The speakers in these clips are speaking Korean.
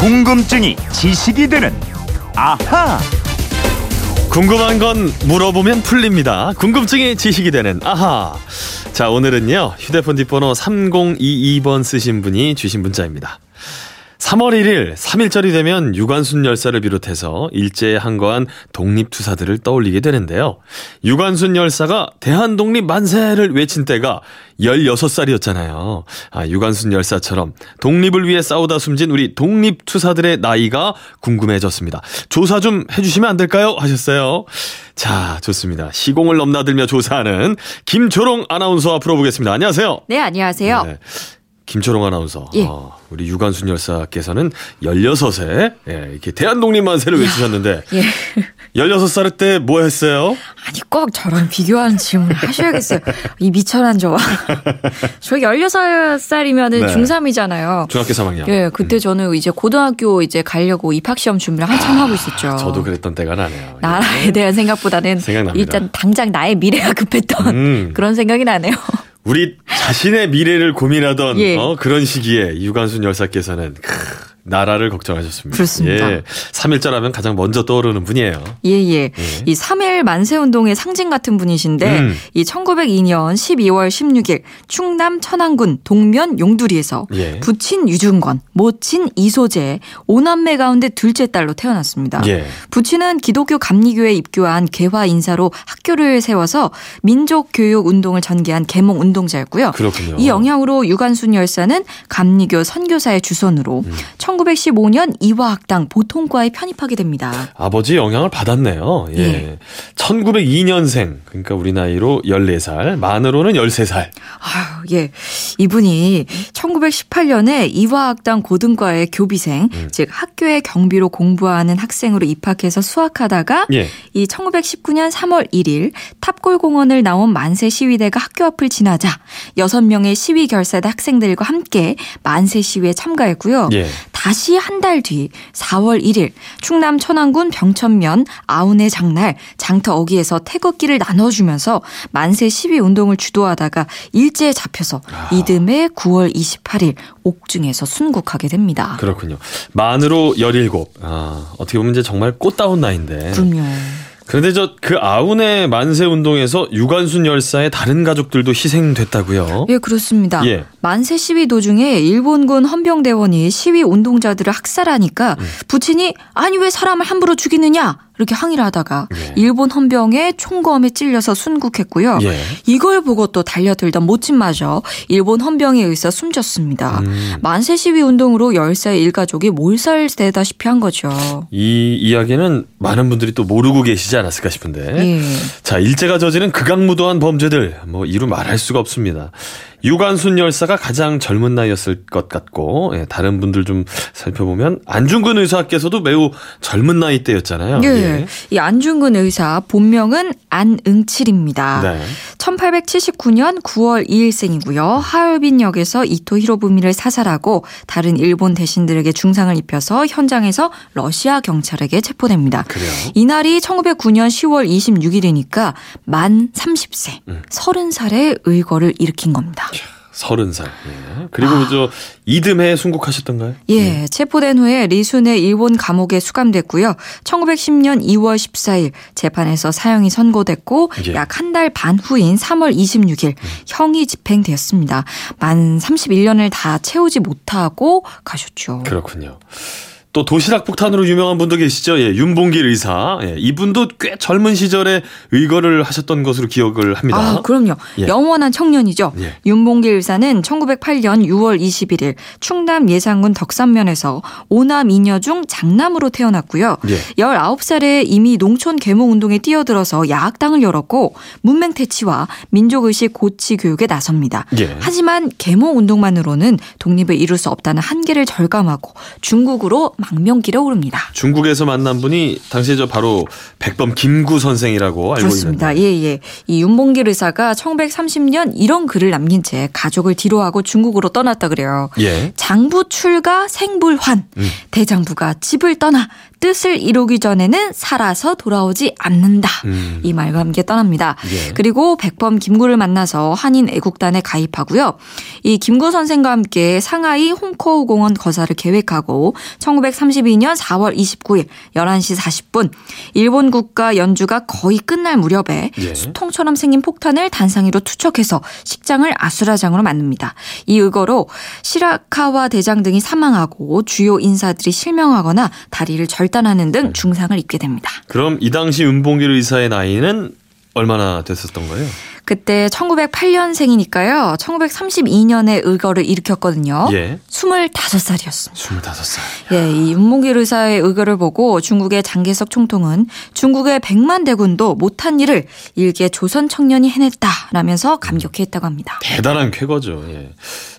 궁금증이 지식이 되는 아하. 궁금한 건 물어보면 풀립니다. 궁금증이 지식이 되는 아하. 자, 오늘은요. 휴대폰 뒷번호 3022번 쓰신 분이 주신 문자입니다. 3월 1일 3일절이 되면 유관순 열사를 비롯해서 일제에 항거한 독립투사들을 떠올리게 되는데요. 유관순 열사가 대한독립 만세를 외친 때가 16살이었잖아요. 아, 유관순 열사처럼 독립을 위해 싸우다 숨진 우리 독립투사들의 나이가 궁금해졌습니다. 조사 좀 해주시면 안 될까요? 하셨어요. 자, 좋습니다. 시공을 넘나들며 조사하는 김초롱 아나운서와 풀어보겠습니다. 안녕하세요. 네, 안녕하세요. 네. 김초롱 아나운서. 예. 어, 우리 유관순 열사께서는 16세, 예, 이렇게 대한독립 만세를 외치셨는데, 예. 16살 때 뭐 했어요? 아니, 꼭 저랑 비교하는 질문을 하셔야겠어요. 이 미천한 저와. 저 16살이면 은 네. 중3이잖아요. 중학교 3학년. 예, 그때 저는 이제 고등학교 이제 가려고 입학시험 준비를 한참 하고 있었죠. 저도 그랬던 때가 나네요. 나라에 대한 생각보다는 생각납니다. 일단 당장 나의 미래가 급했던 음. 그런 생각이 나네요. 우리 자신의 미래를 고민하던 예. 어, 그런 시기에 유관순 열사께서는 크, 나라를 걱정하셨습니다. 그렇습니다. 예. 3일절 하면 가장 먼저 떠오르는 분이에요. 예, 예. 이 3일 만세운동의 상징 같은 분이신데, 음. 이 1902년 12월 16일 충남 천안군 동면 용두리에서 예. 부친 유중건, 모친 이소재, 오남매 가운데 둘째 딸로 태어났습니다. 예. 부친은 기독교 감리교에 입교한 개화 인사로 학교를 세워서 민족 교육 운동을 전개한 계몽 운동자였고요. 그렇군요. 이 영향으로 유관순 열사는 감리교 선교사의 주선으로 음. 1915년 이화학당 보통과에 편입하게 됩니다. 아버지 영향을 받았네요. 예. 예. 1902년생. 그러니까 우리 나이로 14살, 만으로는 13살. 아유, 예. 이분이 1918년에 이화학당 고등과의 교비생, 음. 즉 학교의 경비로 공부하는 학생으로 입학해서 수학하다가 예. 이 1919년 3월 1일 탑골공원을 나온 만세 시위대가 학교 앞을 지나자 6명의 시위 결사대 학생들과 함께 만세 시위에 참가했고요. 예. 다시 한 달 뒤 4월 1일 충남 천안군 병천면 아운의 장날 장터 어기에서 태극기를 나눠주면서 만세 시위 운동을 주도하다가 일제에 잡혀서 이듬해 9월 28일 옥중에서 순국하게 됩니다. 그렇군요. 만으로 17. 아, 어떻게 보면 이제 정말 꽃다운 나이인데. 그럼요. 그런데 저 그 아운의 만세 운동에서 유관순 열사의 다른 가족들도 희생됐다고요? 예, 그렇습니다. 예. 만세 시위 도중에 일본군 헌병대원이 시위 운동자들을 학살하니까 음. 부친이 아니 왜 사람을 함부로 죽이느냐 이렇게 항의를 하다가 예. 일본 헌병의 총검에 찔려서 순국했고요. 예. 이걸 보고 또 달려들던 모친마저 일본 헌병에 의해서 숨졌습니다. 음. 만세 시위 운동으로 열사의 일가족이 몰살되다시피 한 거죠. 이 이야기는 많은 분들이 또 모르고 계시지 않았을까 싶은데. 예. 자, 일제가 저지른 극악무도한 범죄들, 뭐, 이루 말할 수가 없습니다. 유관순 열사가 가장 젊은 나이였을 것 같고, 예, 다른 분들 좀 살펴보면, 안중근 의사께서도 매우 젊은 나이 때였잖아요. 예. 이 안중근 의사 본명은 안응칠입니다. 네. 1879년 9월 2일생이고요. 하얼빈역에서 이토 히로부미를 사살하고 다른 일본 대신들에게 중상을 입혀서 현장에서 러시아 경찰에게 체포됩니다. 그래요. 이날이 1909년 10월 26일이니까 만 30세, 음. 30살의 의거를 일으킨 겁니다. 서른 살. 예. 그리고 저, 이듬해 순국하셨던가요? 예, 체포된 후에 리순의 일본 감옥에 수감됐고요. 1910년 2월 14일 재판에서 사형이 선고됐고 예. 약한 달 반 후인 3월 26일 형이 집행되었습니다. 만 31년을 다 채우지 못하고 가셨죠. 그렇군요. 또 도시락 폭탄으로 유명한 분도 계시죠. 예, 윤봉길 의사. 예, 이분도 꽤 젊은 시절에 의거를 하셨던 것으로 기억을 합니다. 아, 그럼요. 예. 영원한 청년이죠. 예. 윤봉길 의사는 1908년 6월 21일 충남 예산군 덕산면에서 오남 이녀 중 장남으로 태어났고요. 예. 19살에 이미 농촌 계몽 운동에 뛰어들어서 야학당을 열었고 문맹 퇴치와 민족 의식 고치 교육에 나섭니다. 예. 하지만 계몽 운동만으로는 독립을 이룰 수 없다는 한계를 절감하고 중국으로 망명길에 오릅니다. 중국에서 만난 분이 당시에 저 바로 백범 김구 선생이라고 알고 그렇습니다. 있는데. 예, 예. 이 윤봉길 의사가 1930년 이런 글을 남긴 채 가족을 뒤로하고 중국으로 떠났다 그래요. 예. 장부 출가 생불환. 음. 대장부가 집을 떠나 뜻을 이루기 전에는 살아서 돌아오지 않는다. 음. 이 말과 함께 떠납니다. 예. 그리고 백범 김구를 만나서 한인 애국단에 가입하고요. 이 김구 선생과 함께 상하이 홍커우 공원 거사를 계획하고 1932년 4월 29일 11시 40분 일본 국가 연주가 거의 끝날 무렵에 예. 수통처럼 생긴 폭탄을 단상위로 투척해서 식장을 아수라장으로 만듭니다. 이 의거로 시라카와 대장 등이 사망하고 주요 인사들이 실명하거나 다리를 절 단하는 등 중상을 입게 됩니다. 그럼 이 당시 윤봉길 의사의 나이는 얼마나 됐었던 거예요? 그때 1908년생이니까요. 1932년에 의거를 일으켰거든요. 예. 25살이었습니다. 25살. 예, 이 윤봉길 의사의 의거를 보고 중국의 장개석 총통은 중국의 백만 대군도 못한 일을 일개 조선 청년이 해냈다라면서 감격해했다고 합니다. 대단한 쾌거죠. 예.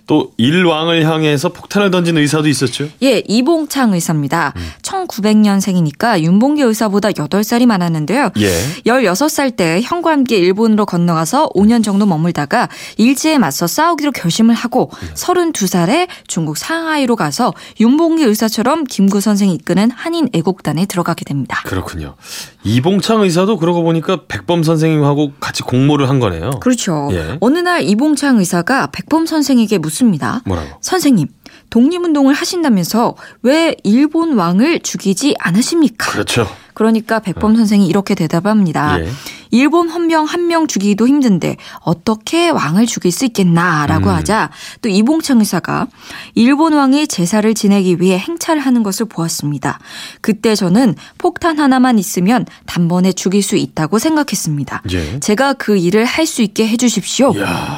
또 일왕을 향해서 폭탄을 던진 의사도 있었죠. 예, 이봉창 의사입니다. 1900년생이니까 윤봉길 의사보다 8살이 많았는데요. 예. 16살 때 형과 함께 일본으로 건너가서 5년 정도 머물다가 일제에 맞서 싸우기로 결심을 하고 32살에 중국 상하이로 가서 윤봉길 의사처럼 김구 선생이 이끄는 한인 애국단에 들어가게 됩니다. 그렇군요. 이봉창 의사도 그러고 보니까 백범 선생님하고 같이 공모를 한 거네요. 그렇죠. 예. 어느 날 이봉창 의사가 백범 선생에게 묻습니다. 뭐라고? 선생님, 독립운동을 하신다면서 왜 일본 왕을 죽이지 않으십니까? 그렇죠. 그러니까 백범 선생이 이렇게 대답합니다. 예. 일본 헌병 한 명 죽이기도 힘든데 어떻게 왕을 죽일 수 있겠나라고 음. 하자 또 이봉창 의사가 일본 왕이 제사를 지내기 위해 행차를 하는 것을 보았습니다. 그때 저는 폭탄 하나만 있으면 단번에 죽일 수 있다고 생각했습니다. 예. 제가 그 일을 할 수 있게 해주십시오.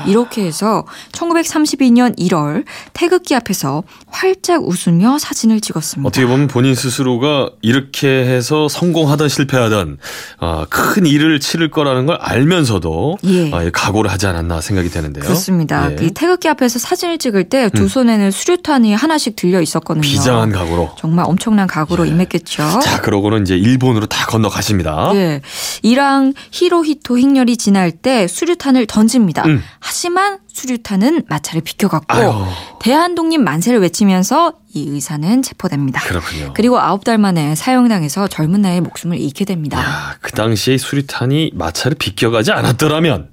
이렇게 해서 1932년 1월 태극기 앞에서 활짝 웃으며 사진을 찍었습니다. 어떻게 보면 본인 스스로가 이렇게 해서 성 공하든 실패하든 아, 큰 일을 치를 거라는 걸 알면서도 예. 아, 각오를 하지 않았나 생각이 되는데요. 그렇습니다. 예. 그 태극기 앞에서 사진을 찍을 때 두 손에는 수류탄이 하나씩 들려 있었거든요. 비장한 각오로. 정말 엄청난 각오로 임했겠죠. 자, 그러고는 이제 일본으로 다 건너가십니다. 예. 이랑 히로히토 행렬이 지날 때 수류탄을 던집니다. 음. 하지만 수류탄은 마차를 비켜갔고. 대한독립 만세를 외치면서 이 의사는 체포됩니다. 그렇군요. 그리고 아홉 달 만에 사형당해서 젊은 나이에 목숨을 잃게 됩니다. 야, 그 당시에 수류탄이 마차를 비껴가지 않았더라면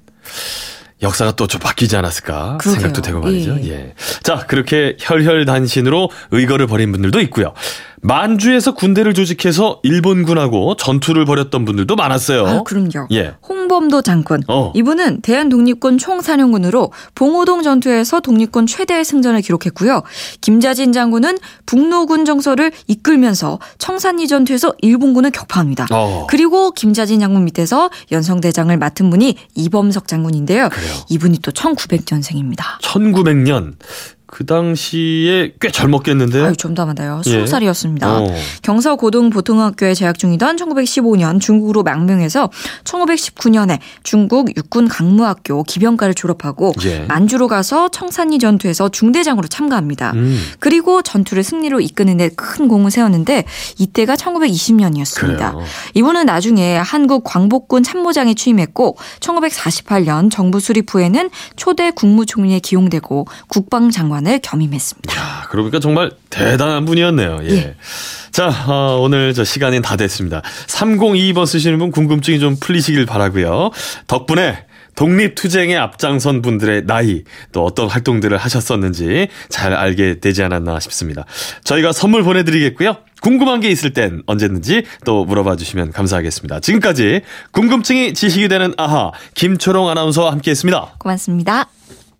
역사가 또 좀 바뀌지 않았을까 그러게요. 생각도 되고 말이죠. 예. 예. 자, 그렇게 혈혈단신으로 의거를 벌인 분들도 있고요. 만주에서 군대를 조직해서 일본군하고 전투를 벌였던 분들도 많았어요. 아, 그럼요. 예. 홍범도 장군. 어. 이분은 대한 독립군 총사령군으로 봉오동 전투에서 독립군 최대의 승전을 기록했고요. 김자진 장군은 북로군 정서를 이끌면서 청산리 전투에서 일본군을 격파합니다. 어. 그리고 김자진 장군 밑에서 연성대장을 맡은 분이 이범석 장군인데요. 그래요. 이분이 또 1900년생입니다. 1900년 그 당시에 꽤 젊었겠는데요. 아유, 좀 더 많아요. 예. 20살이었습니다. 어. 경서고등보통학교에 재학 중이던 1915년 중국으로 망명해서 1919년에 중국 육군 강무학교 기병과를 졸업하고 예. 만주로 가서 청산리 전투에서 중대장으로 참가합니다. 음. 그리고 전투를 승리로 이끄는 데 큰 공을 세웠는데 이때가 1920년이었습니다. 그래요. 이분은 나중에 한국 광복군 참모장에 취임했고 1948년 정부 수립 후에는 초대 국무총리에 기용되고 국방장관 을 겸임했습니다. 야, 그러고 보니까 정말 대단한 분이었네요. 예. 예. 자, 어, 오늘 저 시간이 다 됐습니다. 3022번 쓰시는 분 궁금증이 좀 풀리시길 바라고요. 덕분에 독립투쟁에 앞장선 분들의 나이 또 어떤 활동들을 하셨었는지 잘 알게 되지 않았나 싶습니다. 저희가 선물 보내드리겠고요. 궁금한 게 있을 땐 언제든지 또 물어봐 주시면 감사하겠습니다. 지금까지 궁금증이 지식이 되는 아하 김초롱 아나운서와 함께했습니다. 고맙습니다.